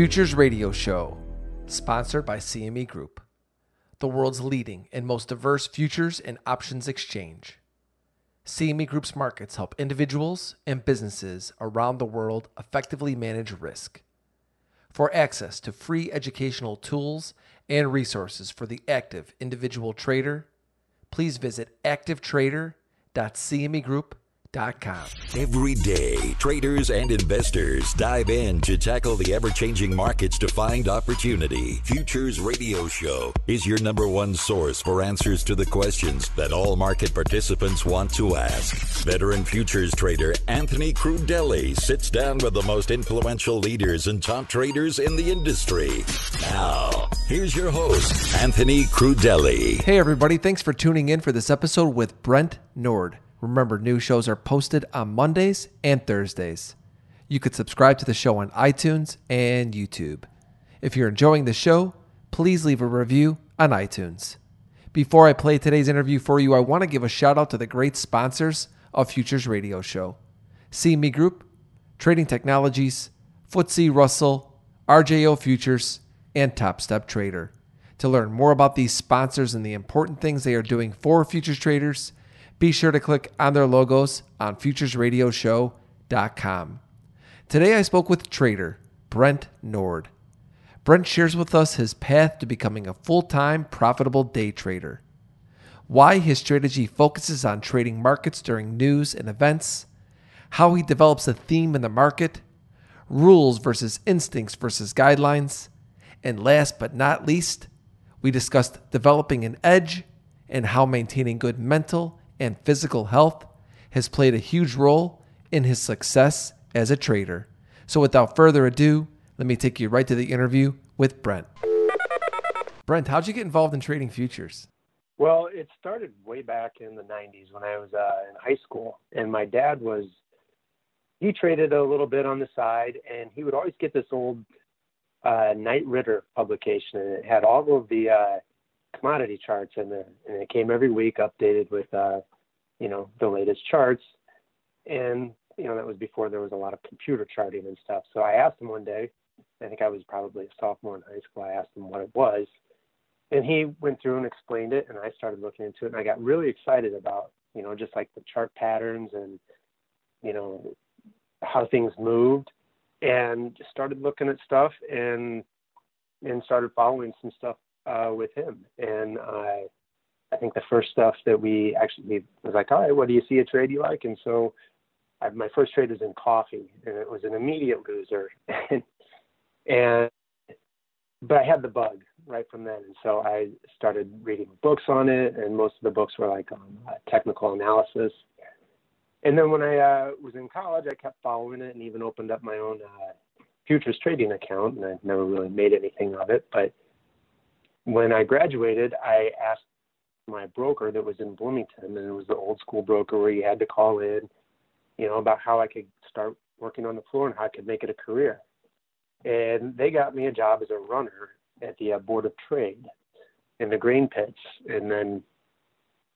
Futures Radio Show, sponsored by CME Group, the world's leading and most diverse futures and options exchange. CME Group's markets help individuals and businesses around the world effectively manage risk. For access to free educational tools and resources for the active individual trader, please visit activetrader.cmegroup.com Every day, traders and investors dive in to tackle the ever changing markets to find opportunity. Futures Radio Show is your number one source for answers to the questions that all market participants want to ask. Veteran futures trader Anthony Crudele sits down with the most influential leaders and top traders in the industry. Now, here's your host, Anthony Crudele. Hey, everybody. Thanks for tuning in for this episode with Brent Nord. Remember, new shows are posted on Mondays and Thursdays. You could subscribe to the show on iTunes and YouTube. If you're enjoying the show, please leave a review on iTunes. Before I play today's interview for you, I want to give a shout out to the great sponsors of Futures Radio Show CME Group, Trading Technologies, FTSE Russell, RJO Futures, and Top Step Trader. To learn more about these sponsors and the important things they are doing for futures traders, be sure to click on their logos on futuresradioshow.com. Today I spoke with trader Brent Nord. Brent shares with us his path to becoming a full time profitable day trader, why his strategy focuses on trading markets during news and events, how he develops a theme in the market, rules versus instincts versus guidelines, and last but not least, we discussed developing an edge and how maintaining good mental and physical health has played a huge role in his success as a trader. So, without further ado, let me take you right to the interview with Brent. Brent, how'd you get involved in trading futures? Well, it started way back in the 90s when I was uh, in high school, and my dad was he traded a little bit on the side, and he would always get this old uh, Knight Ridder publication, and it had all of the uh, commodity charts in there, and it came every week updated with uh, you know the latest charts, and you know that was before there was a lot of computer charting and stuff. So I asked him one day, I think I was probably a sophomore in high school. I asked him what it was, and he went through and explained it, and I started looking into it, and I got really excited about you know just like the chart patterns and you know how things moved, and just started looking at stuff and and started following some stuff uh, with him. And I, I think the first stuff that we actually was like, all right, what do you see a trade you like? And so I, my first trade was in coffee, and it was an immediate loser. and, and but I had the bug right from then, and so I started reading books on it, and most of the books were like on uh, technical analysis. And then when I uh, was in college, I kept following it, and even opened up my own uh, futures trading account, and I never really made anything of it, but when I graduated, I asked my broker that was in Bloomington, and it was the old school broker where you had to call in, you know, about how I could start working on the floor and how I could make it a career. And they got me a job as a runner at the uh, Board of Trade in the grain pits. And then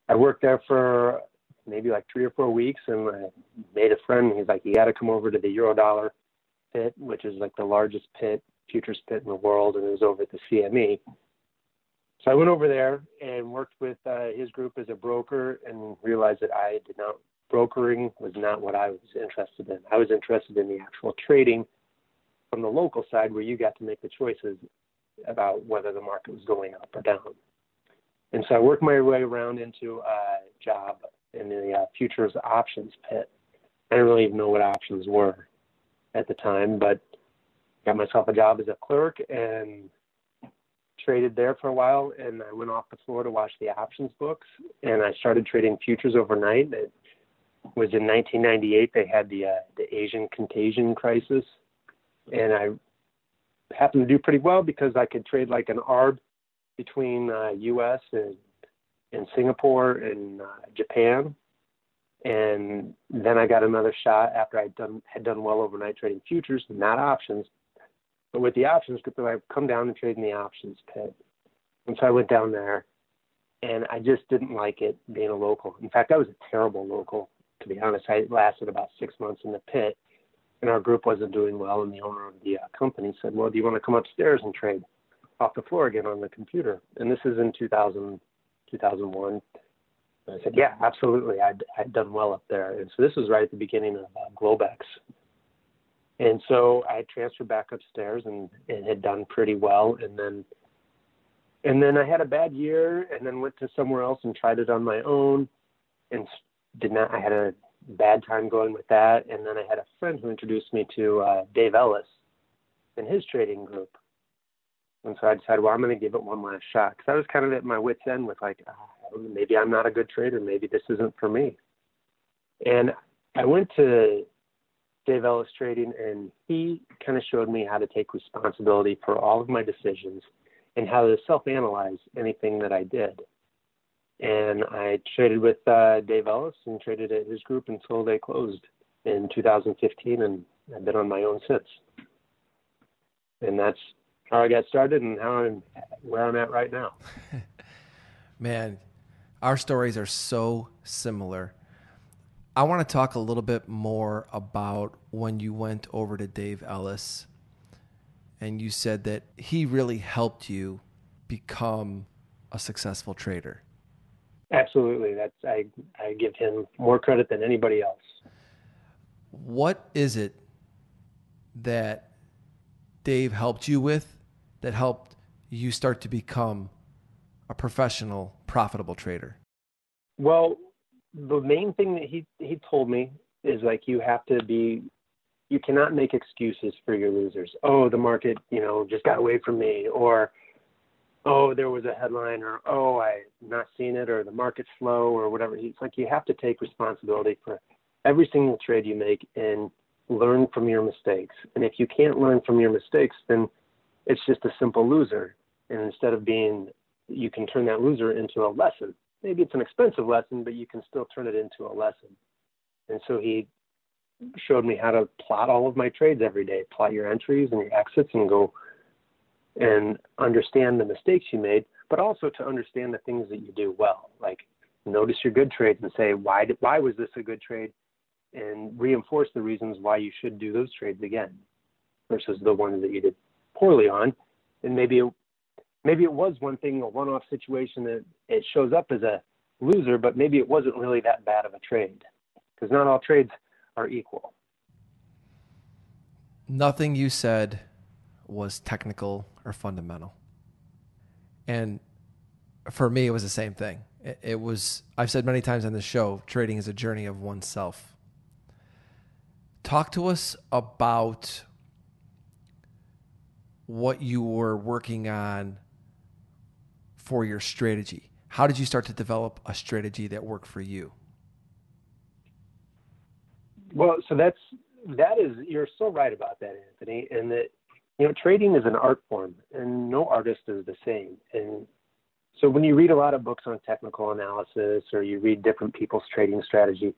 I worked there for maybe like three or four weeks and I made a friend. He's like, you got to come over to the Eurodollar pit, which is like the largest pit, futures pit in the world. And it was over at the CME. So I went over there and worked with uh, his group as a broker and realized that I did not brokering was not what I was interested in. I was interested in the actual trading from the local side where you got to make the choices about whether the market was going up or down. And so I worked my way around into a job in the uh, futures options pit. I didn't really even know what options were at the time, but got myself a job as a clerk and traded there for a while, and I went off the floor to watch the options books, and I started trading futures overnight. It was in 1998. They had the uh, the Asian contagion crisis, and I happened to do pretty well because I could trade like an arb between uh, U.S. and and Singapore and uh, Japan. And then I got another shot after I'd done had done well overnight trading futures, not options, but with the options group, I come down and trade in the options pit. And so I went down there and I just didn't like it being a local. In fact, I was a terrible local, to be honest. I lasted about six months in the pit. and our group wasn't doing well. And the owner of the uh, company said, "Well, do you want to come upstairs and trade off the floor again on the computer?" And this is in 2000, 2001. And I said, "Yeah, absolutely. I'd I'd done well up there." And so this was right at the beginning of uh, Globex. And so I transferred back upstairs and, and had done pretty well. And then and then I had a bad year and then went to somewhere else and tried it on my own and did not I had a bad time going with that. And then I had a friend who introduced me to uh, Dave Ellis and his trading group. And so I decided, well, I'm going to give it one last shot because I was kind of at my wits' end with like, oh, maybe I'm not a good trader. Maybe this isn't for me. And I went to Dave Ellis Trading, and he kind of showed me how to take responsibility for all of my decisions and how to self-analyze anything that I did and I traded with uh, Dave Ellis and traded at his group until they closed in 2015, and I've been on my own since. And that's how I got started and how I'm where I'm at right now. Man, our stories are so similar. I want to talk a little bit more about when you went over to Dave Ellis and you said that he really helped you become a successful trader. Absolutely. That's I I give him more credit than anybody else. What is it that Dave helped you with that helped you start to become a professional profitable trader? Well, the main thing that he he told me is like you have to be you cannot make excuses for your losers. Oh, the market, you know, just got away from me or oh, there was a headline or, oh, I've not seen it or the market's slow or whatever. It's like you have to take responsibility for every single trade you make and learn from your mistakes. And if you can't learn from your mistakes, then it's just a simple loser. And instead of being, you can turn that loser into a lesson. Maybe it's an expensive lesson, but you can still turn it into a lesson. And so he showed me how to plot all of my trades every day, plot your entries and your exits and go, and understand the mistakes you made, but also to understand the things that you do well. Like notice your good trades and say why did, why was this a good trade, and reinforce the reasons why you should do those trades again, versus the ones that you did poorly on, and maybe maybe it was one thing a one-off situation that it shows up as a loser, but maybe it wasn't really that bad of a trade, because not all trades are equal. Nothing you said was technical or fundamental. And for me, it was the same thing. It, it was, I've said many times on the show, trading is a journey of oneself. Talk to us about what you were working on for your strategy. How did you start to develop a strategy that worked for you? Well, so that's that is you're so right about that, Anthony, and that you know, trading is an art form, and no artist is the same. And so when you read a lot of books on technical analysis or you read different people's trading strategy,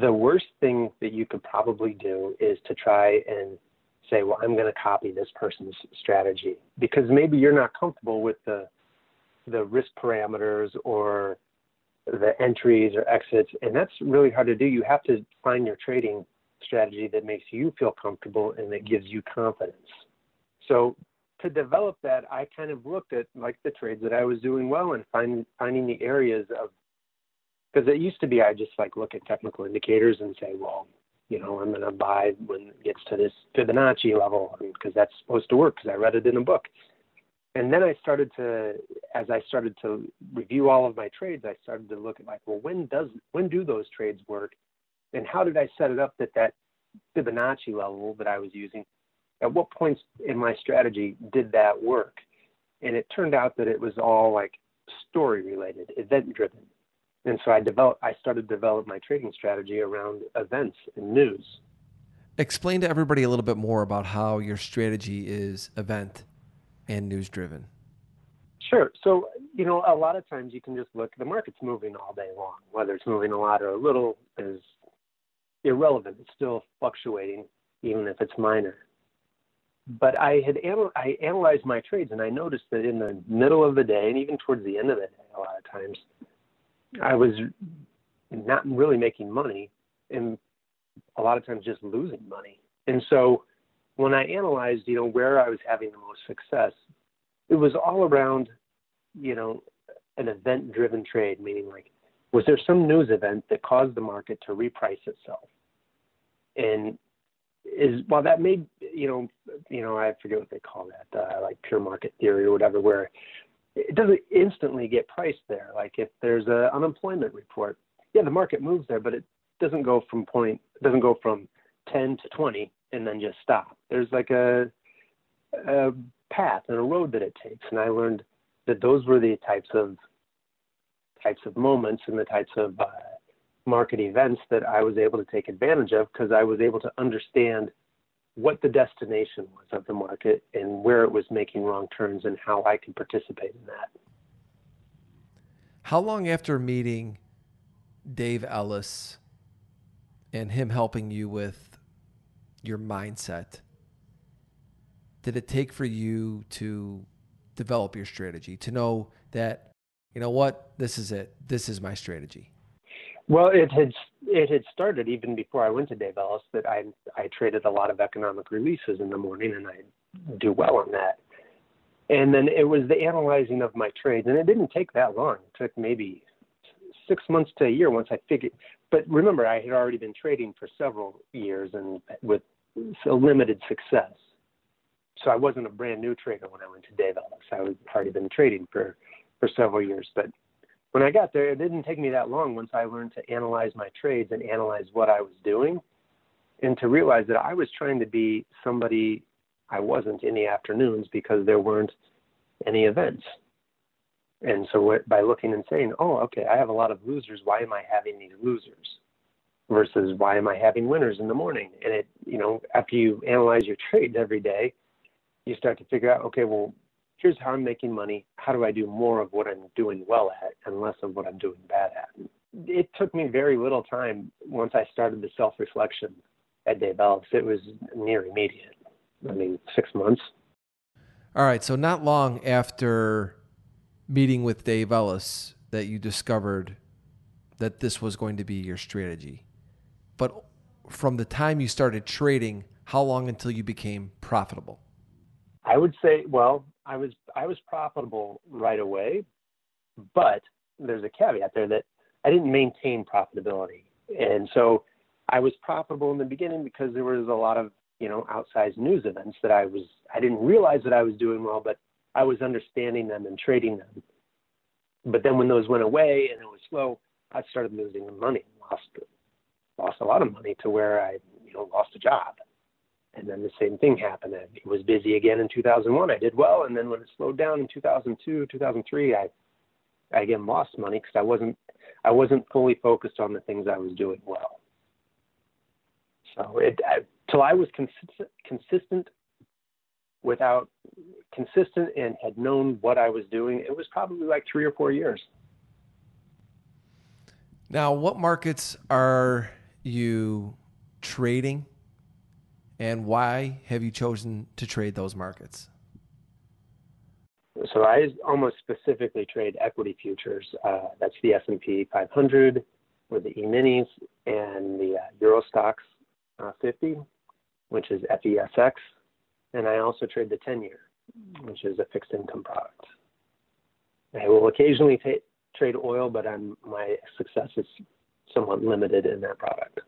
the worst thing that you could probably do is to try and say, well, I'm going to copy this person's strategy because maybe you're not comfortable with the the risk parameters or the entries or exits, and that's really hard to do. You have to find your trading strategy that makes you feel comfortable and that gives you confidence. So to develop that, I kind of looked at like the trades that I was doing well and find, finding the areas of because it used to be I just like look at technical indicators and say, well, you know, I'm going to buy when it gets to this Fibonacci level because that's supposed to work because I read it in a book. And then I started to, as I started to review all of my trades, I started to look at like, well, when does when do those trades work, and how did I set it up that that Fibonacci level that I was using, at what points in my strategy did that work? And it turned out that it was all like story related, event driven. And so I developed, I started to develop my trading strategy around events and news. Explain to everybody a little bit more about how your strategy is event and news driven. Sure. So, you know, a lot of times you can just look, the market's moving all day long, whether it's moving a lot or a little is irrelevant. It's still fluctuating, even if it's minor. But I had anal- I analyzed my trades, and I noticed that in the middle of the day, and even towards the end of the day, a lot of times, I was not really making money. And a lot of times just losing money. And so when I analyzed, you know, where I was having the most success, it was all around, you know, an event driven trade, meaning like, was there some news event that caused the market to reprice itself? And is while that may you know you know I forget what they call that uh, like pure market theory or whatever where it doesn't instantly get priced there like if there's a unemployment report yeah the market moves there but it doesn't go from point it doesn't go from 10 to 20 and then just stop there's like a, a path and a road that it takes and I learned that those were the types of types of moments and the types of uh, market events that I was able to take advantage of because I was able to understand what the destination was of the market and where it was making wrong turns and how I could participate in that. How long after meeting Dave Ellis and him helping you with your mindset did it take for you to develop your strategy to know that you know what this is it this is my strategy well, it had it had started even before I went to Dave Ellis that I I traded a lot of economic releases in the morning and I do well on that. And then it was the analyzing of my trades, and it didn't take that long. It took maybe six months to a year once I figured. But remember, I had already been trading for several years and with a limited success. So I wasn't a brand new trader when I went to Dave Ellis. I had already been trading for for several years, but when I got there, it didn't take me that long once I learned to analyze my trades and analyze what I was doing and to realize that I was trying to be somebody I wasn't in the afternoons because there weren't any events. And so by looking and saying, oh, okay, I have a lot of losers. Why am I having these losers? Versus why am I having winners in the morning? And it, you know, after you analyze your trades every day, you start to figure out, okay, well, here's how I'm making money. How do I do more of what I'm doing well at and less of what I'm doing bad at? It took me very little time once I started the self reflection at Dave Ellis. It was near immediate. I mean, six months. All right. So, not long after meeting with Dave Ellis, that you discovered that this was going to be your strategy. But from the time you started trading, how long until you became profitable? I would say, well, I was I was profitable right away, but there's a caveat there that I didn't maintain profitability, and so I was profitable in the beginning because there was a lot of you know outsized news events that I was I didn't realize that I was doing well, but I was understanding them and trading them. But then when those went away and it was slow, I started losing money, lost lost a lot of money to where I you know lost a job. And then the same thing happened. It was busy again in 2001. I did well, and then when it slowed down in 2002, 2003, I, I again lost money because I wasn't, I wasn't fully focused on the things I was doing well. So it, I, till I was consistent, consistent without consistent and had known what I was doing, it was probably like three or four years. Now, what markets are you trading and why have you chosen to trade those markets? So I almost specifically trade equity futures. Uh, that's the S&P 500, or the E-minis, and the uh, Stoxx uh, 50, which is FESX, and I also trade the 10-year, which is a fixed income product. I will occasionally t- trade oil, but I'm, my success is somewhat limited in their product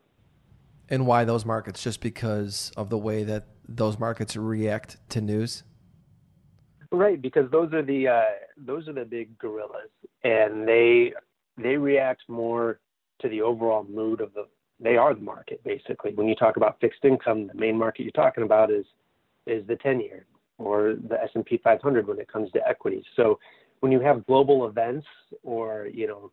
and why those markets? Just because of the way that those markets react to news. Right, because those are the uh, those are the big gorillas, and they they react more to the overall mood of the. They are the market basically. When you talk about fixed income, the main market you're talking about is is the 10 year or the S&P 500 when it comes to equities. So when you have global events or you know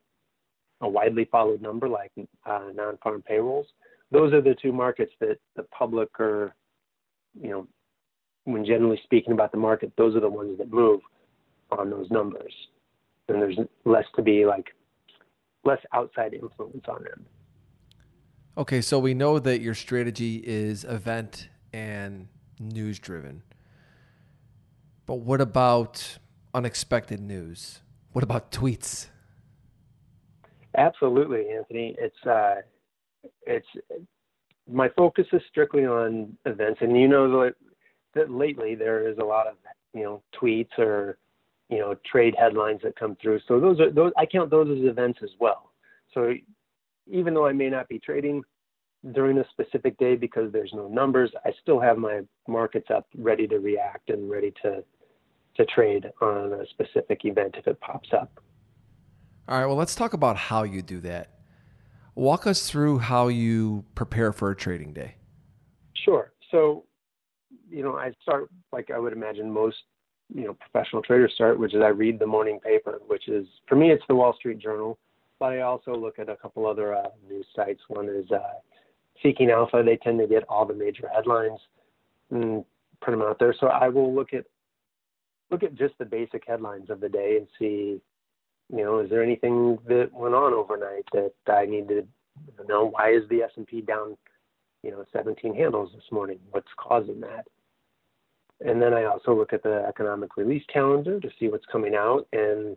a widely followed number like uh, non-farm payrolls, those are the two markets that the public are, you know, when generally speaking about the market, those are the ones that move on those numbers. And there's less to be like less outside influence on them. Okay, so we know that your strategy is event and news driven. But what about unexpected news? What about tweets? Absolutely, Anthony. It's uh, it's my focus is strictly on events, and you know that that lately there is a lot of you know tweets or you know trade headlines that come through. So those are those I count those as events as well. So even though I may not be trading during a specific day because there's no numbers, I still have my markets up ready to react and ready to to trade on a specific event if it pops up. All right, well let's talk about how you do that. Walk us through how you prepare for a trading day. Sure. So, you know, I start like I would imagine most, you know, professional traders start, which is I read the morning paper, which is for me it's the Wall Street Journal, but I also look at a couple other uh, news sites. One is uh, Seeking Alpha. They tend to get all the major headlines and put them out there. So I will look at look at just the basic headlines of the day and see you know, is there anything that went on overnight that I need to know? Why is the S&P down, you know, 17 handles this morning? What's causing that? And then I also look at the economic release calendar to see what's coming out and,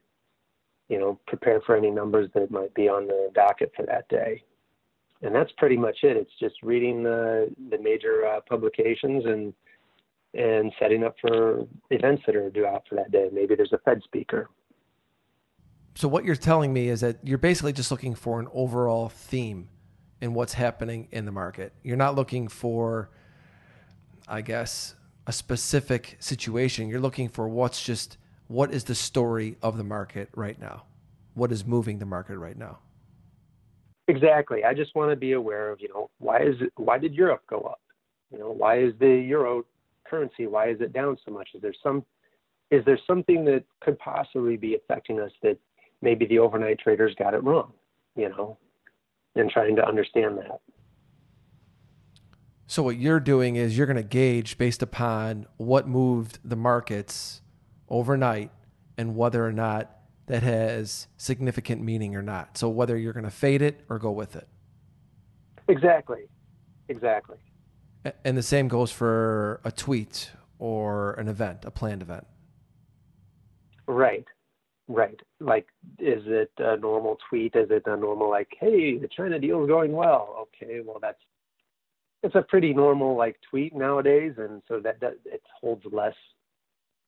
you know, prepare for any numbers that might be on the docket for that day. And that's pretty much it. It's just reading the the major uh, publications and and setting up for events that are due out for that day. Maybe there's a Fed speaker so what you're telling me is that you're basically just looking for an overall theme in what's happening in the market. You're not looking for, I guess, a specific situation. You're looking for what's just what is the story of the market right now? What is moving the market right now? Exactly. I just want to be aware of, you know, why is it why did Europe go up? You know, why is the euro currency why is it down so much? Is there some is there something that could possibly be affecting us that maybe the overnight traders got it wrong, you know, and trying to understand that. So what you're doing is you're going to gauge based upon what moved the markets overnight and whether or not that has significant meaning or not. So whether you're going to fade it or go with it. Exactly. Exactly. And the same goes for a tweet or an event, a planned event. Right. Right. Like, is it a normal tweet? Is it a normal like, "Hey, the China deal is going well"? Okay, well that's it's a pretty normal like tweet nowadays, and so that, that it holds less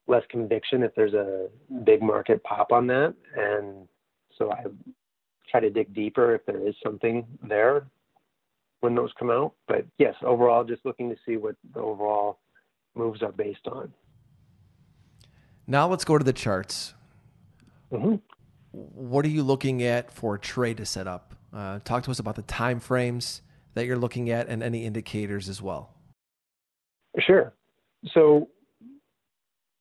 less conviction if there's a big market pop on that, and so I try to dig deeper if there is something there when those come out. But yes, overall, just looking to see what the overall moves are based on. Now let's go to the charts. Mm-hmm. What are you looking at for a trade to set up? Uh, talk to us about the time frames that you're looking at and any indicators as well. Sure. So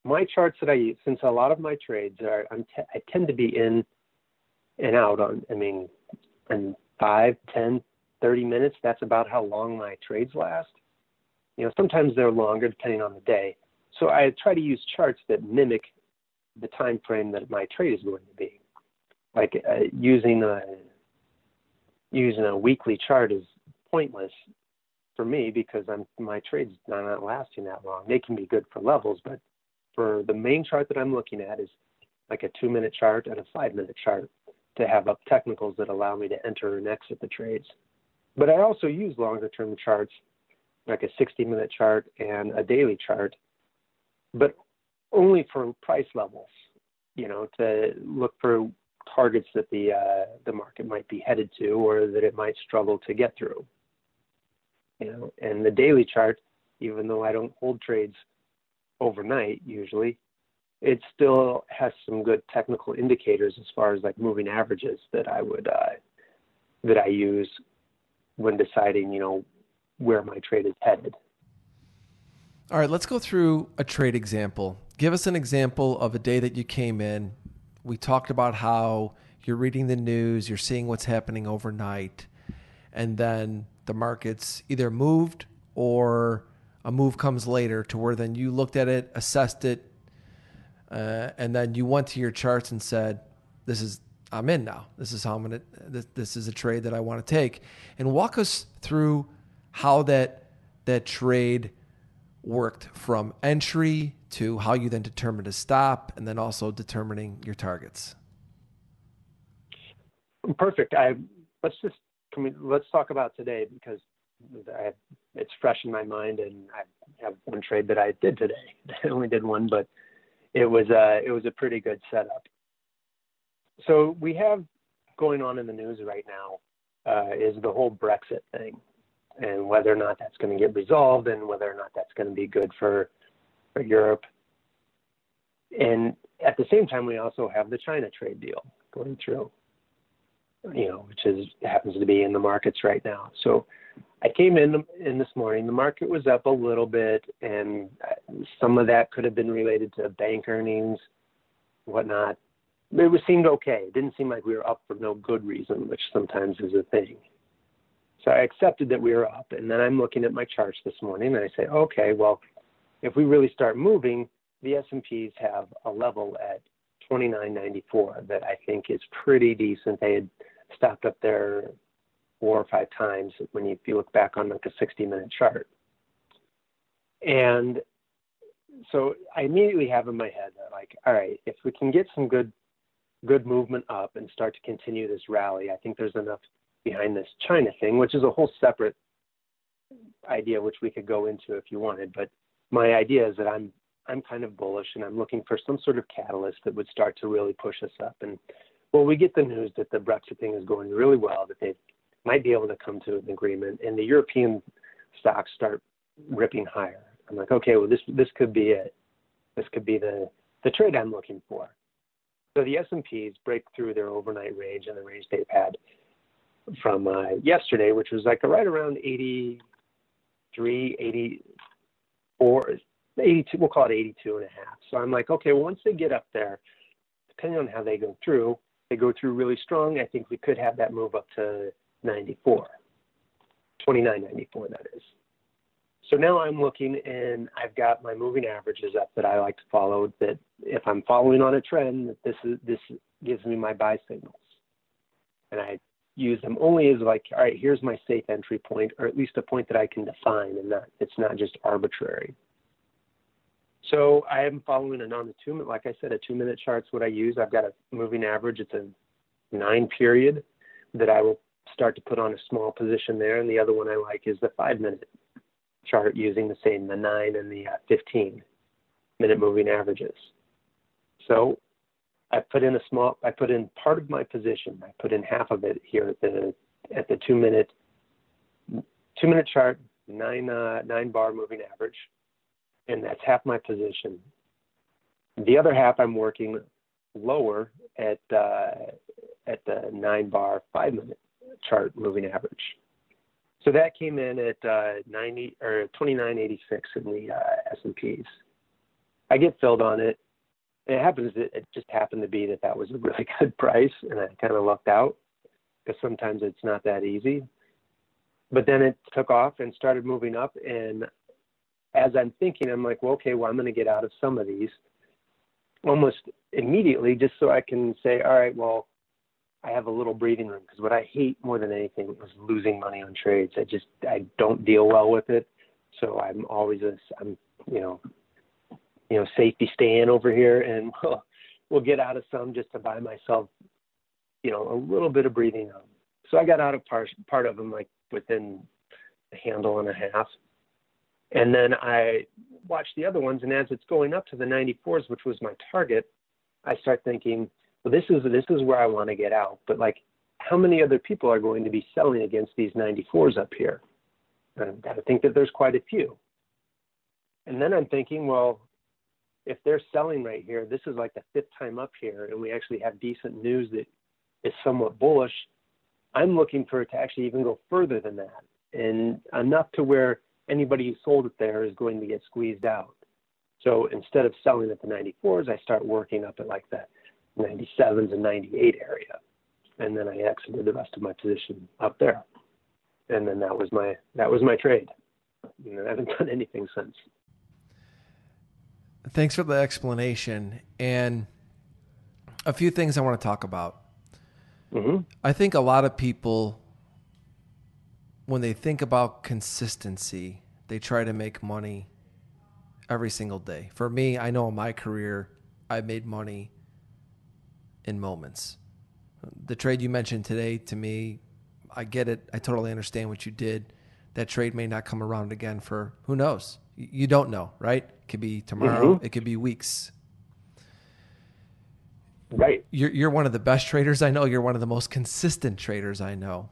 my charts that I use, since a lot of my trades are, te- i tend to be in and out on, I mean, in five, ten, thirty minutes. That's about how long my trades last. You know, sometimes they're longer depending on the day. So I try to use charts that mimic the time frame that my trade is going to be. Like uh, using a using a weekly chart is pointless for me because I'm my trade's not lasting that long. They can be good for levels, but for the main chart that I'm looking at is like a two minute chart and a five minute chart to have up technicals that allow me to enter and exit the trades. But I also use longer term charts like a 60 minute chart and a daily chart. But only for price levels, you know, to look for targets that the uh, the market might be headed to or that it might struggle to get through. You know, and the daily chart, even though I don't hold trades overnight usually, it still has some good technical indicators as far as like moving averages that I would uh, that I use when deciding, you know, where my trade is headed. All right, let's go through a trade example. Give us an example of a day that you came in. We talked about how you're reading the news, you're seeing what's happening overnight, and then the markets either moved or a move comes later to where then you looked at it, assessed it, uh, and then you went to your charts and said, "This is I'm in now. This is how I'm gonna. This, this is a trade that I want to take." And walk us through how that that trade worked from entry to how you then determine to stop and then also determining your targets. Perfect. I let's just we, let's talk about today because I, it's fresh in my mind, and I have one trade that I did today. I only did one, but it was a it was a pretty good setup. So we have going on in the news right now uh, is the whole Brexit thing, and whether or not that's going to get resolved, and whether or not that's going to be good for for Europe. And at the same time, we also have the China trade deal going through, you know, which is happens to be in the markets right now. So I came in in this morning. The market was up a little bit, and some of that could have been related to bank earnings, whatnot. It was seemed okay. It didn't seem like we were up for no good reason, which sometimes is a thing. So I accepted that we were up, and then I'm looking at my charts this morning, and I say, okay, well, if we really start moving, the S&Ps have a level at 29.94 that I think is pretty decent. They had stopped up there four or five times when you, if you look back on like a 60 minute chart. And so I immediately have in my head that like, all right, if we can get some good good movement up and start to continue this rally, I think there's enough behind this China thing, which is a whole separate idea which we could go into if you wanted. But my idea is that I'm I'm kind of bullish and I'm looking for some sort of catalyst that would start to really push us up. And well, we get the news that the Brexit thing is going really well, that they might be able to come to an agreement, and the European stocks start ripping higher. I'm like, okay, well, this this could be it. This could be the the trade I'm looking for. So the S&Ps break through their overnight range and the range they've had from uh, yesterday, which was like right around 83, 84, 82, we'll call it 82 and a half. So I'm like, okay, once they get up there, depending on how they go through, they go through really strong. I think we could have that move up to 94, 29.94 that is. So now I'm looking and I've got my moving averages up that I like to follow. That if I'm following on a trend, that this is this gives me my buy signals, and I use them only as like, all right, here's my safe entry point, or at least a point that I can define, and that it's not just arbitrary. So I am following it on the two minute, like I said, a two minute chart's what I use. I've got a moving average. It's a nine period that I will start to put on a small position there. And the other one I like is the five minute chart using the same, the nine and the uh, 15 minute moving averages. So I put in a small, I put in part of my position. I put in half of it here at the, at the two minute, two minute chart, nine, uh, nine bar moving average and that's half my position. The other half I'm working lower at uh, at the nine bar five minute chart moving average. So that came in at uh, 90 or 29.86 in the uh, S&Ps. I get filled on it. It happens. It just happened to be that that was a really good price, and I kind of lucked out because sometimes it's not that easy. But then it took off and started moving up, and as I'm thinking, I'm like, well, okay, well, I'm going to get out of some of these almost immediately just so I can say, all right, well, I have a little breathing room because what I hate more than anything was losing money on trades. I just I don't deal well with it, so I'm always a I'm you know you know safety stand over here, and we'll we'll get out of some just to buy myself you know a little bit of breathing room. So I got out of part part of them like within a handle and a half, and then I watch the other ones, and as it's going up to the 94s, which was my target, I start thinking, well, this is this is where I want to get out. But like, how many other people are going to be selling against these 94s up here? And I think that there's quite a few. And then I'm thinking, well, if they're selling right here, this is like the fifth time up here, and we actually have decent news that is somewhat bullish. I'm looking for it to actually even go further than that, and enough to where anybody who sold it there is going to get squeezed out. So instead of selling at the 94s, I start working up at like the 97s and 98 area, and then I exited the rest of my position up there, and then that was my that was my trade. And I haven't done anything since. Thanks for the explanation and a few things I want to talk about. Mm-hmm. I think a lot of people when they think about consistency, they try to make money every single day. For me, I know in my career, I made money in moments. The trade you mentioned today, to me, I get it. I totally understand what you did. that trade may not come around again for who knows? You don't know, right? It could be tomorrow, mm-hmm. it could be weeks. Right. You're, you're one of the best traders I know. You're one of the most consistent traders I know.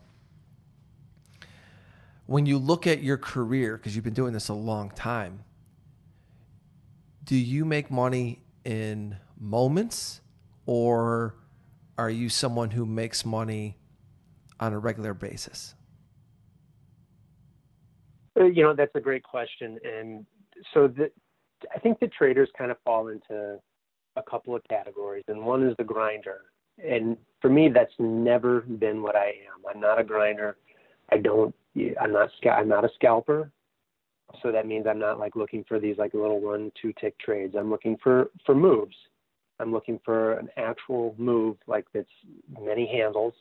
When you look at your career, because you've been doing this a long time, do you make money in moments or are you someone who makes money on a regular basis? Uh, you know, that's a great question. And so the, I think the traders kind of fall into a couple of categories, and one is the grinder. And for me, that's never been what I am. I'm not a grinder. I don't. I'm not. I'm not a scalper. So that means I'm not like looking for these like little one, two tick trades. I'm looking for for moves. I'm looking for an actual move like that's many handles.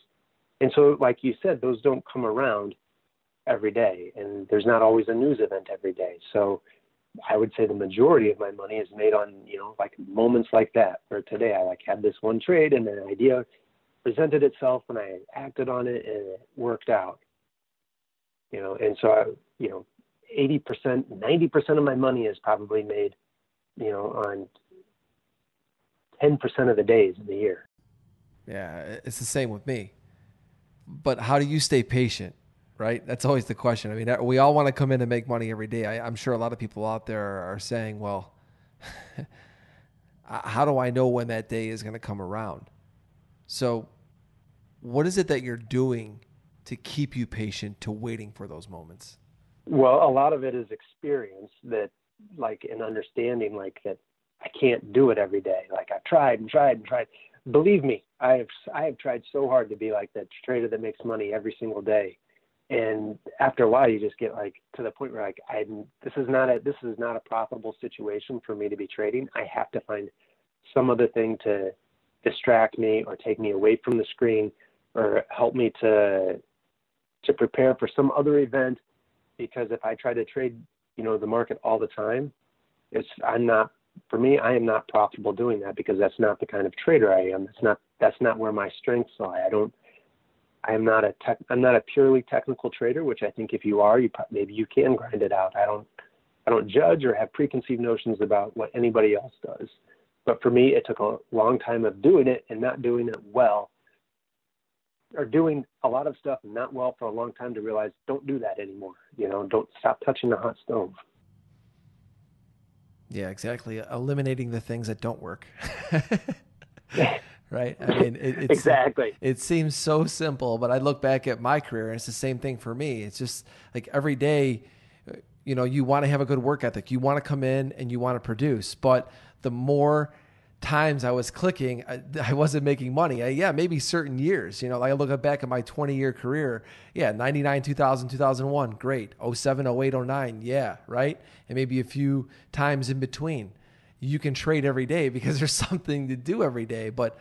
And so, like you said, those don't come around every day, and there's not always a news event every day. So I would say the majority of my money is made on, you know, like moments like that, where today I like had this one trade and an idea presented itself and I acted on it and it worked out. You know, and so I, you know, 80%, 90% of my money is probably made, you know, on 10% of the days in the year. Yeah, it's the same with me. But how do you stay patient? Right? That's always the question. I mean, we all want to come in and make money every day. I, am sure a lot of people out there are saying, well, how do I know when that day is going to come around? So, what is it that you're doing to keep you patient to waiting for those moments? Well, a lot of it is experience that, like, an understanding, like, that I can't do it every day. Like, I've tried and tried and tried. Believe me, I have I have tried so hard to be like that trader that makes money every single day and after a while you just get like to the point where like i this is not a this is not a profitable situation for me to be trading. I have to find some other thing to distract me or take me away from the screen or help me to to prepare for some other event. Because if i try to trade you know the market all the time it's i'm not for me i am not profitable doing that because that's not the kind of trader i am. That's not that's not where my strengths lie. I don't I'm not a tech, I'm not a purely technical trader, which I think if you are, you maybe you can grind it out. I don't I don't judge or have preconceived notions about what anybody else does. But for me, it took a long time of doing it and not doing it well, or doing a lot of stuff not well for a long time to realize don't do that anymore. You know, don't stop touching the hot stove. Yeah, exactly. Eliminating the things that don't work. right? I mean, it, exactly. It seems so simple, but I look back at my career and it's the same thing for me. It's just like every day, you know, you want to have a good work ethic. You want to come in and you want to produce, but the more times I was clicking, I, I wasn't making money. I, yeah, maybe certain years, you know, like I look back at my 20 year career. Yeah, 99, 2000, 2001, great. 07, 08, 09, yeah, right? And maybe a few times in between. You can trade every day because there's something to do every day. But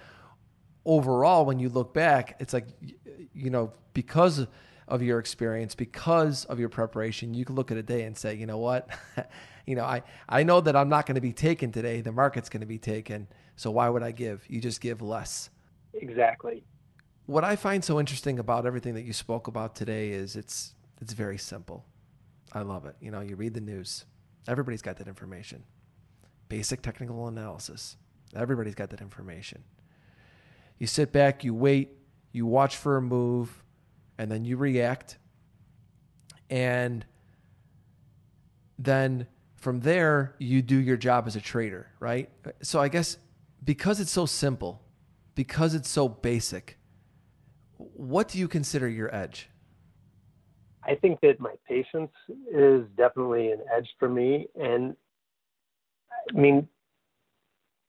overall, when you look back, it's like, you know, because of your experience, because of your preparation, you can look at a day and say, you know what, you know, I, I know that I'm not going to be taken today. The market's going to be taken. So why would I give? You just give less. Exactly. What I find so interesting about everything that you spoke about today is it's it's very simple. I love it. You know, you read the news. Everybody's got that information. Basic technical analysis. Everybody's got that information. You sit back, you wait, you watch for a move, and then you react. And then from there, you do your job as a trader, right? So I guess because it's so simple, because it's so basic, what do you consider your edge? I think that my patience is definitely an edge for me. And I mean,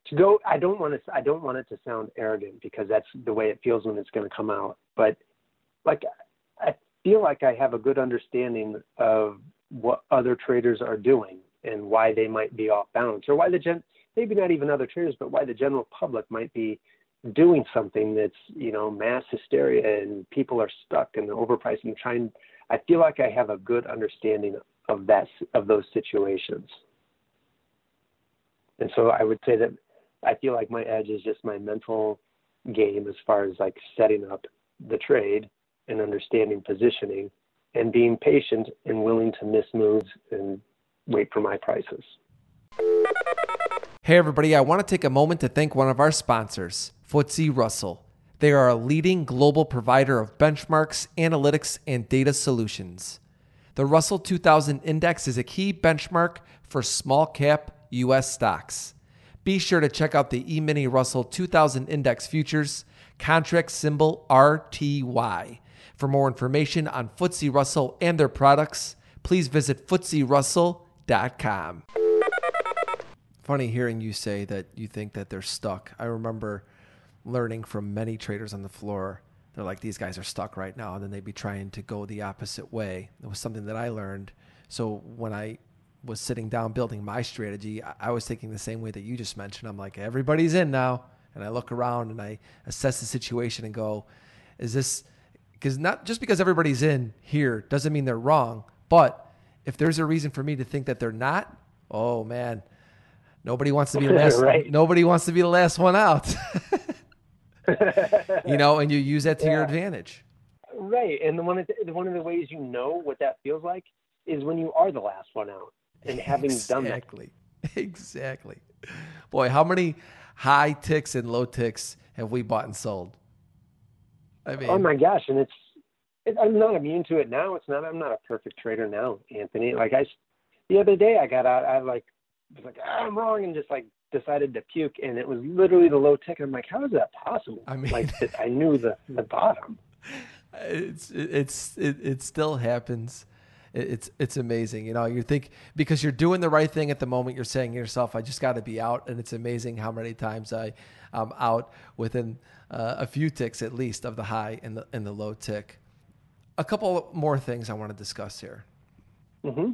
to go i don't want to i don't want it to sound arrogant because that's the way it feels when it's going to come out but like i feel like i have a good understanding of what other traders are doing and why they might be off balance or why the gen maybe not even other traders but why the general public might be doing something that's you know mass hysteria and people are stuck and overpricing. Trying i feel like i have a good understanding of that of those situations. And so I would say that I feel like my edge is just my mental game as far as like setting up the trade and understanding positioning and being patient and willing to miss moves and wait for my prices. Hey, everybody, I want to take a moment to thank one of our sponsors, FTSE Russell. They are a leading global provider of benchmarks, analytics, and data solutions. The Russell 2000 Index is a key benchmark for small cap U.S. stocks. Be sure to check out the E Mini Russell 2000 Index Futures, contract symbol RTY. For more information on FTSE Russell and their products, please visit FTSERussell.com. Funny hearing you say that you think that they're stuck. I remember learning from many traders on the floor. They're like, these guys are stuck right now. And then they'd be trying to go the opposite way. It was something that I learned. So when I was sitting down building my strategy, I was thinking the same way that you just mentioned. I'm like, everybody's in now. And I look around and I assess the situation and go, is this because not just because everybody's in here doesn't mean they're wrong. But if there's a reason for me to think that they're not, oh man, nobody wants to be the last. Right. Nobody wants to be the last one out. you know, and you use that to your advantage. Right, and the one of the, one of the ways you know what that feels like is when you are the last one out, and having done that. exactly, exactly. Boy, how many high ticks and low ticks have we bought and sold? I mean, Oh my gosh, and it's it, I'm not immune to it now. It's not I'm not a perfect trader now, Anthony. Like i the other day I got out, I like was like ah, I'm wrong, and just like decided to puke, and it was literally the low tick. I'm like, how is that possible? I mean- like I knew the the bottom. it's it's it, it still happens it's it's amazing you know you think because you're doing the right thing at the moment you're saying to yourself i just got to be out and it's amazing how many times i i'm out within uh, a few ticks at least of the high and the and the low tick. A couple more things i want to discuss here. Mm-hmm.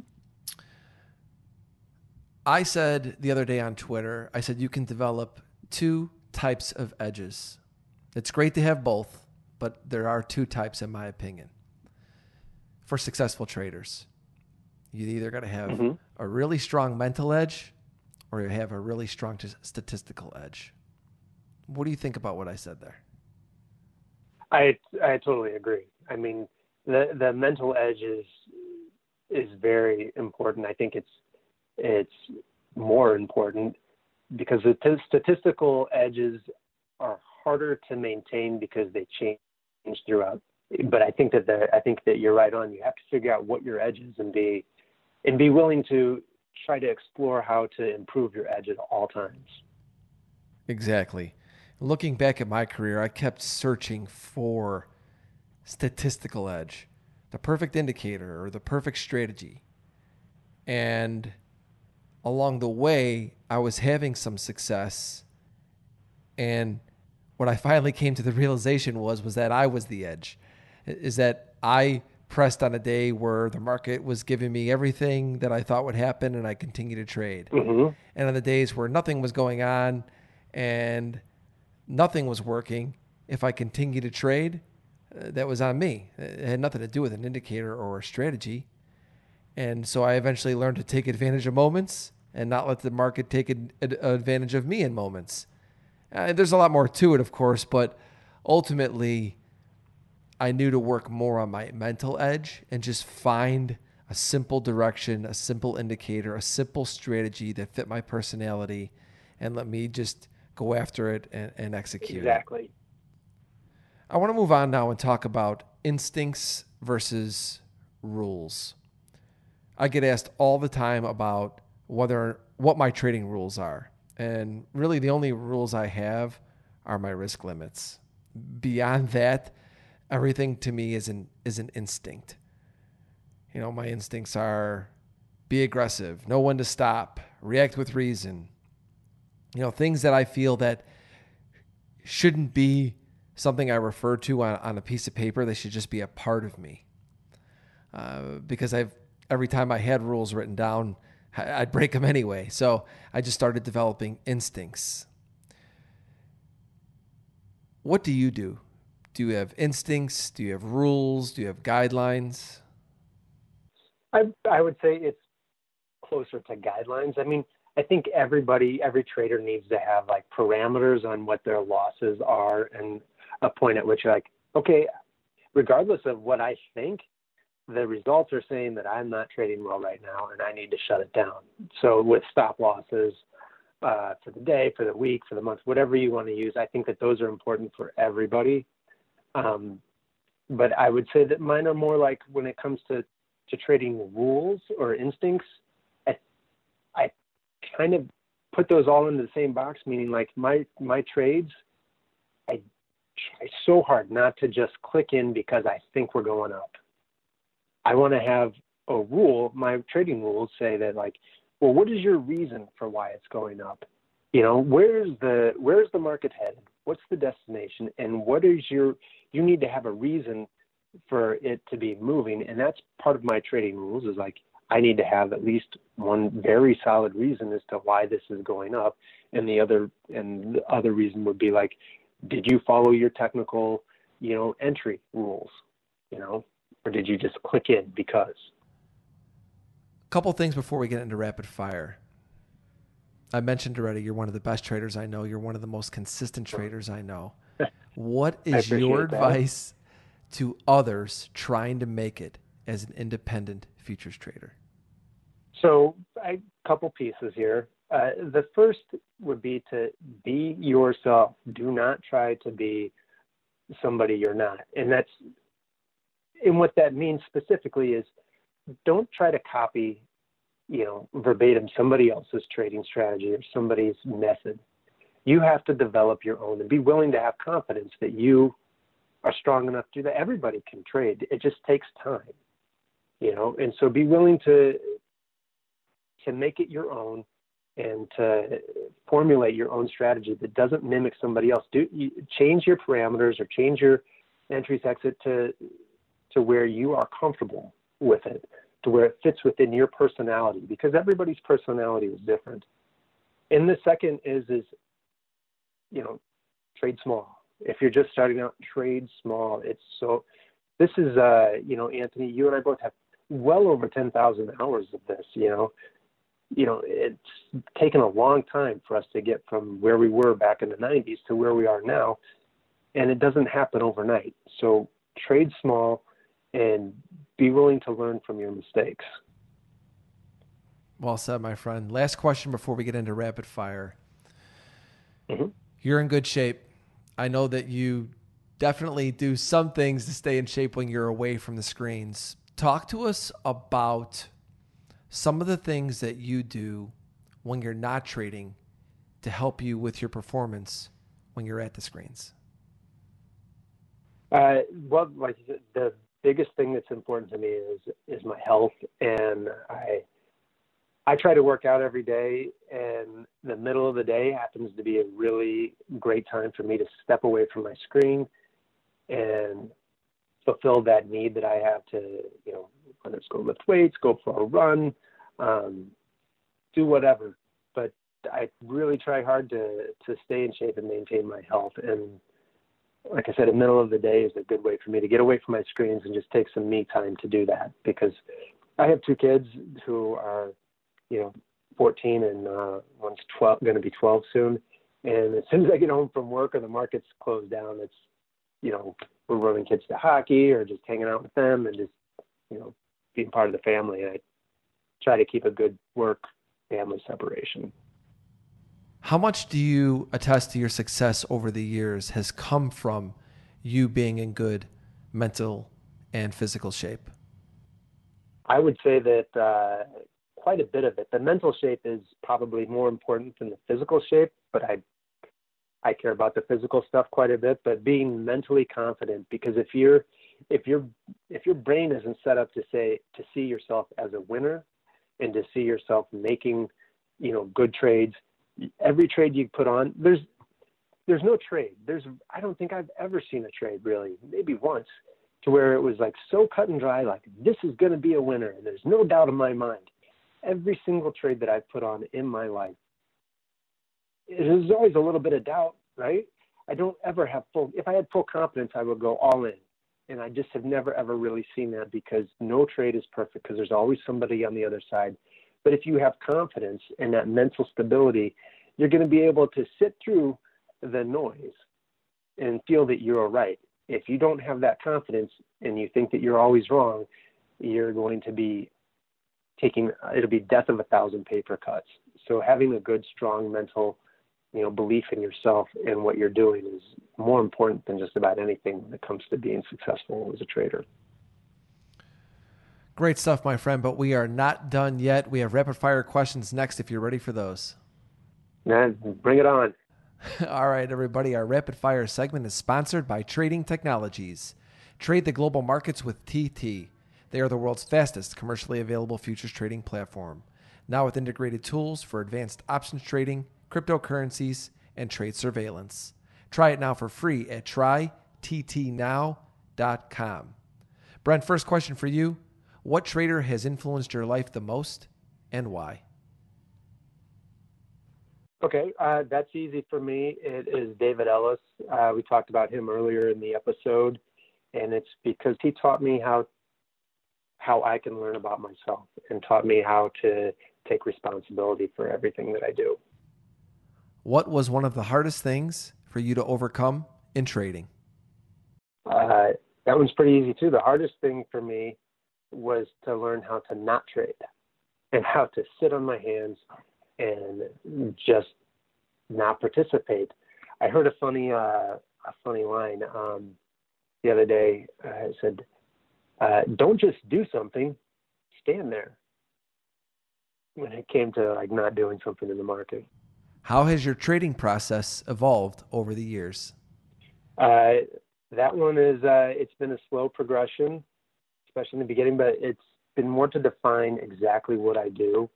i said the other day on twitter i said you can develop two types of edges. It's great to have both but there are two types in my opinion for successful traders you either got to have Mhm. a really strong mental edge or you have a really strong t- statistical edge what do you think about what i said there I I totally agree. I mean, the the mental edge is is very important. I think it's it's more important because the t- statistical edges are harder to maintain because they change throughout. But I think that the I think that you're right on. You have to figure out what your edge is and be and be willing to try to explore how to improve your edge at all times. Exactly. Looking back at my career, I kept searching for statistical edge, the perfect indicator or the perfect strategy. And along the way, I was having some success. And what I finally came to the realization was was that I was the edge. Is that I pressed on a day where the market was giving me everything that I thought would happen and I continued to trade hmm and on the days where nothing was going on and nothing was working, if I continued to trade, uh, that was on me. It had nothing to do with an indicator or a strategy. And so I eventually learned to take advantage of moments and not let the market take ad- ad- advantage of me in moments. Uh, there's a lot more to it, of course, but ultimately, I knew to work more on my mental edge and just find a simple direction, a simple indicator, a simple strategy that fit my personality and let me just go after it and, and execute. it. Exactly. I want to move on now and talk about instincts versus rules. I get asked all the time about whether what my trading rules are. And really the only rules I have are my risk limits. Beyond that, everything to me is an is an instinct. You know, my instincts are be aggressive, know when to stop, react with reason. You know, things that I feel that shouldn't be something I refer to on, on a piece of paper. They should just be a part of me. Uh, because I've every time I had rules written down, I'd break them anyway. So I just started developing instincts. What do you do? Do you have instincts? Do you have rules? Do you have guidelines? I I would say it's closer to guidelines. I mean, I think everybody, every trader needs to have like parameters on what their losses are and a point at which like, okay, regardless of what I think, the results are saying that I'm not trading well right now and I need to shut it down. So with stop losses uh, for the day, for the week, for the month, whatever you want to use, I think that those are important for everybody. Um, but I would say that mine are more like when it comes to, to trading rules or instincts, I, I kind of put those all into the same box, meaning like my, my trades, I try so hard not to just click in because I think we're going up. I want to have a rule. My trading rules say that like, well, what is your reason for why it's going up? You know, where's the where's the market headed? What's the destination? And what is your you need to have a reason for it to be moving. And that's part of my trading rules is like I need to have at least one very solid reason as to why this is going up. And the other and the other reason would be like, did you follow your technical, you know, entry rules? You know, or did you just click in because? A couple things before we get into rapid fire. I mentioned already you're one of the best traders I know. You're one of the most consistent traders I know. What is your advice that. to others trying to make it as an independent futures trader? So, a couple pieces here. Uh, the first would be to be yourself. Do not try to be somebody you're not. And that's and what that means specifically is don't try to copy, you know, verbatim somebody else's trading strategy or somebody's method. You have to develop your own and be willing to have confidence that you are strong enough to do that. Everybody can trade. It just takes time, you know, and so be willing to to make it your own and to formulate your own strategy that doesn't mimic somebody else. Do you, change your parameters or change your entries exit to to where you are comfortable with it, to where it fits within your personality, because everybody's personality is different. And the second is is you know, trade small. If you're just starting out, trade small. It's so this is uh, you know, Anthony, you and I both have well over ten thousand hours of this, you know. You know, it's taken a long time for us to get from where we were back in the 90s to where we are now, and it doesn't happen overnight. So trade small, and be willing to learn from your mistakes. Well said, my friend. Last question before we get into rapid fire. Mm-hmm. You're in good shape. I know that you definitely do some things to stay in shape when you're away from the screens. Talk to us about some of the things that you do when you're not trading to help you with your performance when you're at the screens. Uh, well, like the biggest thing that's important to me is is my health, and I I try to work out every day, and the middle of the day happens to be a really great time for me to step away from my screen and fulfill that need that I have to, you know, whether it's go lift weights, go for a run, um, do whatever. But I really try hard to to stay in shape and maintain my health, and like I said, the middle of the day is a good way for me to get away from my screens and just take some me time to do that because I have two kids who are, you know, 14 and uh, one's 12, going to be 12 soon. And as soon as I get home from work or the market's closed down, it's, you know, we're running kids to hockey or just hanging out with them and just, you know, being part of the family. And I try to keep a good work family separation. How much do you attest to your success over the years has come from you being in good mental and physical shape? I would say that uh, quite a bit of it. The mental shape is probably more important than the physical shape, but I I care about the physical stuff quite a bit. But being mentally confident, because if you're if your if your brain isn't set up to say to see yourself as a winner and to see yourself making you know good trades every trade you put on, there's there's no trade. There's I don't think I've ever seen a trade really, maybe once, to where it was like so cut and dry, like this is going to be a winner, and there's no doubt in my mind. Every single trade that I've put on in my life, there's always a little bit of doubt, right? I don't ever have full. If I had full confidence, I would go all in, and I just have never ever really seen that because no trade is perfect because there's always somebody on the other side but if you have confidence and that mental stability, you're going to be able to sit through the noise and feel that you're right. If you don't have that confidence and you think that you're always wrong, you're going to be taking it'll be death of a thousand paper cuts. So having a good, strong mental, you know, belief in yourself and what you're doing is more important than just about anything when it comes to being successful as a trader. Great stuff, my friend, but we are not done yet. We have rapid fire questions next if you're ready for those. Man, bring it on. All right, everybody. Our rapid fire segment is sponsored by Trading Technologies. Trade the global markets with TT. They are the world's fastest commercially available futures trading platform. Now with integrated tools for advanced options trading, cryptocurrencies, and trade surveillance. Try it now for free at tryttnow.com. Brent, first question for you. What trader has influenced your life the most and why? Okay, uh, that's easy for me. It is David Ellis. Uh, we talked about him earlier in the episode, and it's because he taught me how how I can learn about myself and taught me how to take responsibility for everything that I do. What was one of the hardest things for you to overcome in trading? Uh, that one's pretty easy too. The hardest thing for me was to learn how to not trade and how to sit on my hands and just not participate. I heard a funny uh, a funny line um, the other day. Uh, it said, uh, "Don't just do something, stand there." When it came to like not doing something in the market. How has your trading process evolved over the years? Uh, that one is uh, it's been a slow progression, especially in the beginning, but it's been more to define exactly what I do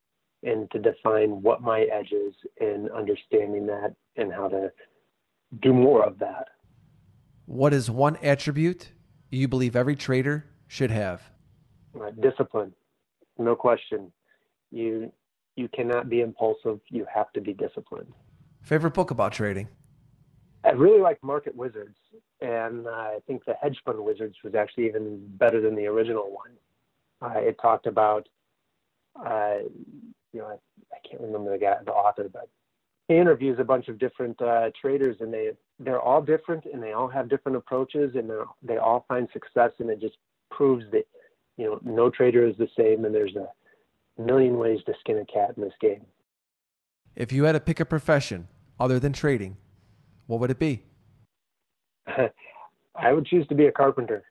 and to define what my edge is and understanding that and how to do more of that. What is one attribute you believe every trader should have? Discipline, no question. You you cannot be impulsive. You have to be disciplined. Favorite book about trading? I really like Market Wizards, and I think the Hedge Fund Wizards was actually even better than the original one. Uh, it talked about uh, you know, I, I can't remember the guy, the author, but he interviews a bunch of different uh, traders, and they they're all different, and they all have different approaches, and they all find success, and it just proves that you know no trader is the same, and there's a million ways to skin a cat in this game. If you had to pick a profession other than trading, what would it be? I would choose to be a carpenter.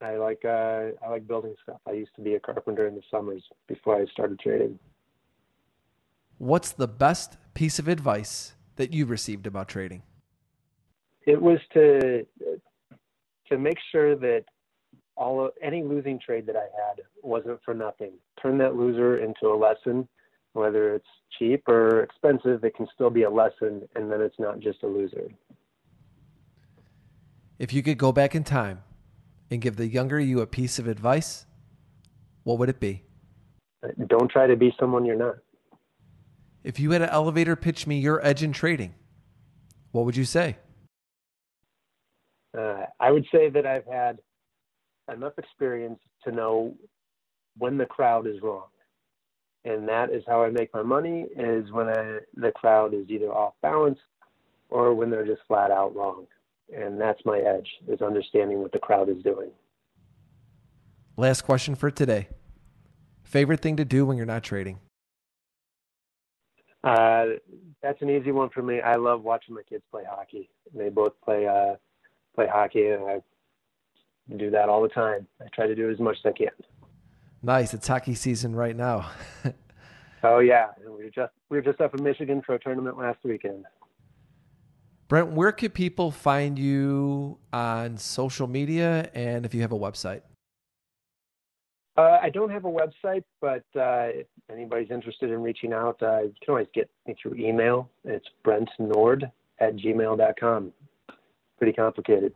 I like uh, I like building stuff. I used to be a carpenter in the summers before I started trading. What's the best piece of advice that you received about trading? It was to to make sure that all of, any losing trade that I had wasn't for nothing. Turn that loser into a lesson, whether it's cheap or expensive. It can still be a lesson, and then it's not just a loser. If you could go back in time and give the younger you a piece of advice, what would it be? Don't try to be someone you're not. If you had an elevator pitch me your edge in trading, what would you say? Uh, I would say that I've had enough experience to know when the crowd is wrong. And that is how I make my money is when I, the crowd is either off balance or when they're just flat out wrong and that's my edge is understanding what the crowd is doing. Last question for today. Favorite thing to do when you're not trading? Uh, that's an easy one for me. I love watching my kids play hockey. They both play uh, play hockey, and I do that all the time. I try to do as much as I can. Nice. It's hockey season right now. oh yeah, we were just we were just up in Michigan for a tournament last weekend. Brent, where can people find you on social media and if you have a website? Uh, I don't have a website, but uh, if anybody's interested in reaching out, uh, you can always get me through email. It's brentnord at gmail.com. Pretty complicated.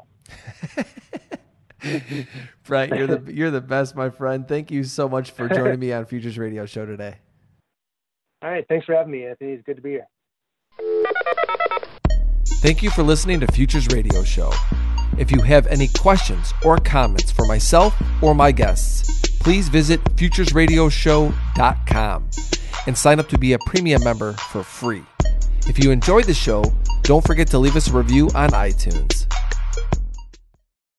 Brent, you're the you're the best, my friend. Thank you so much for joining me on Futures Radio Show today. All right, thanks for having me, Anthony. It's good to be here. Thank you for listening to Futures Radio Show. If you have any questions or comments for myself or my guests, please visit futuresradioshow.com and sign up to be a premium member for free. If you enjoyed the show, don't forget to leave us a review on iTunes.